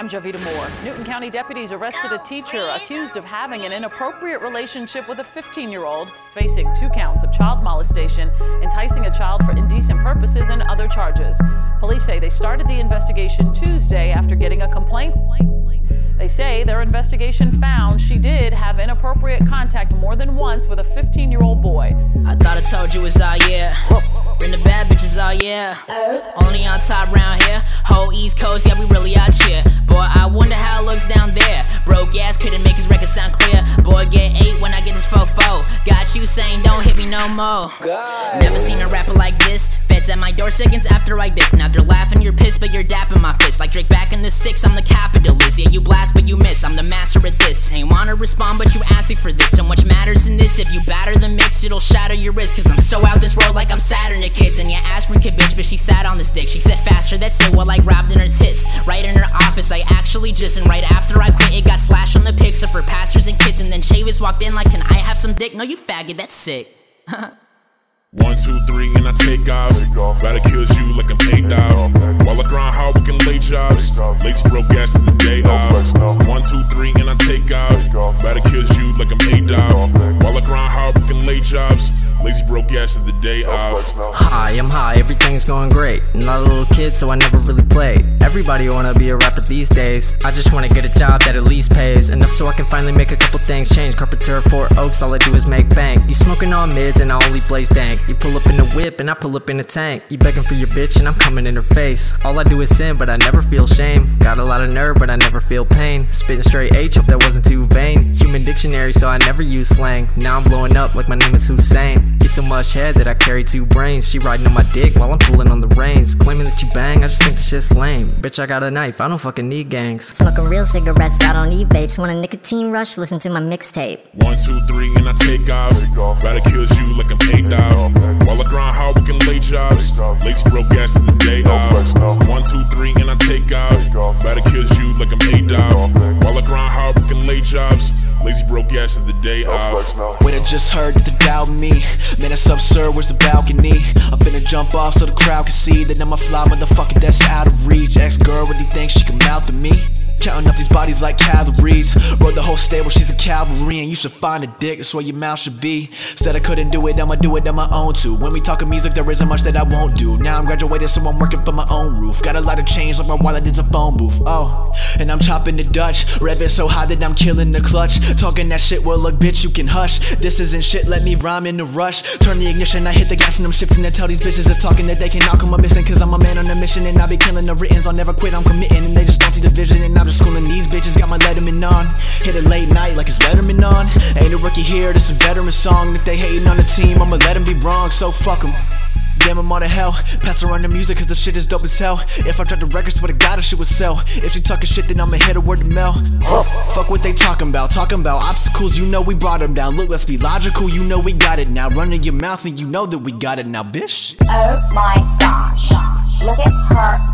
I'm Jovita Moore. Newton County deputies arrested a teacher accused of having an inappropriate relationship with a 15 year old, facing two counts of child molestation, enticing a child for indecent purposes, and other charges. Police say they started the investigation Tuesday after getting a complaint. They say their investigation found she did have inappropriate contact more than once with a 15 year old boy. I thought I told you it's all yeah. Bring the bad bitches all yeah. Only on top round here. Whole East Coast, yeah, we really out here. Boy, I wonder how it looks down there. Broke ass couldn't make his record sound clear. Boy, get eight me no more. God. Never seen a rapper like this. Feds at my door seconds after I diss. Now they're laughing, you're pissed, but you're dapping my fist. Like Drake back in the six, I'm the capitalist. Yeah, you blast, but you miss. I'm the master at this. Ain't wanna respond, but you ask me for this. So much matters in this. If you batter the mix, it'll shatter your wrist. Cause I'm so out this road like I'm Saturn to kids. And yeah, Ashburn kid bitch, but she sat on the stick. She said faster, that's it. Well, like robbed in her tits. Right in her office, I actually just. And right after I quit, it got slashed on the pics of her pastors and kids. And then Chavis walked in like, can I have some dick? No, you faggot, that's sick. One, two, three, and I take off. Better kills you like I'm paid off. While I grind hard, we can lay jobs. Lazy broke ass in the day off. One, two, three, and I take off. Better kills you like I'm paid off. While I grind hard, we can lay jobs. Lazy broke ass in the day off. Hi, I'm high, everything's going great. Not a little kid, so I never really played. Everybody wanna be a rapper these days. I just wanna get a job that at least pays enough so I can finally make a couple things change. Carpenter, Four Oaks, all I do is make bank. You smoking on mids and I only blaze dank. You pull up in a whip and I pull up in a tank. You begging for your bitch and I'm coming in her face. All I do is sin, but I never feel shame. Got a lot of nerve, but I never feel pain. Spitting straight H, hope that wasn't too vain. Human dictionary, so I never use slang. Now I'm blowing up like my name is Hussein. Get so much head that I carry two brains. She riding on my dick while I'm pulling on the reins. Claiming that you bang, I just think the shit's lame. Bitch, I got a knife, I don't fucking need gangs. Smoking real cigarettes, I don't need vapes. Want a nicotine rush? Listen to my mixtape. One, two, three, and I take off. Better kills you like I'm paid off. While I grind hard, we can lay jobs. Lazy broke ass in the day off. One, two, three, jobs. Broke ass in the day off. Wait, I just heard that they doubt me. Man, it's absurd, where's the balcony? I'm finna jump off so the crowd can see that I'm a fly motherfucker that's out of reach. Ex girl really thinks she can mouth to me. Counting up these bodies like calories. Rode the whole stable, she's the cavalry, and you should find a dick, that's where your mouth should be. Said I couldn't do it, I'ma do it on my own too. When we talking music, there isn't much that I won't do. Now I'm graduated, so I'm working for my own roof. Got a lot of change, like my wallet is a phone booth. Oh, and I'm chopping the Dutch. Rev it so high that I'm killing the clutch. Talking that shit, well, look, bitch, you can hush. This isn't shit, let me rhyme in a rush. Turn the ignition, I hit the gas and I'm shifting to tell these bitches that's talking that they cannot come up missing. Cause I'm a man on a mission and I be killing the writtens. I'll never quit, I'm committing. And they just don't see the vision. And I'm just schooling these bitches, got my Letterman on. Hit it late night like it's Letterman on. Ain't a rookie here, this a veteran song. If they hating on the team, I'ma let them be wrong, so fuck them. Damn, I'm to hell. Pass around the music cause the shit is dope as hell. If I drop the records, swear to God, the shit would sell. If she talking shit, then I'ma hit her word to Mel. Fuck what they talking about. Talking about obstacles, you know we brought them down. Look, let's be logical, you know we got it now. Running your mouth and you know that we got it now, bitch. Oh my gosh. Look at her